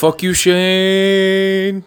Fuck you, Shane.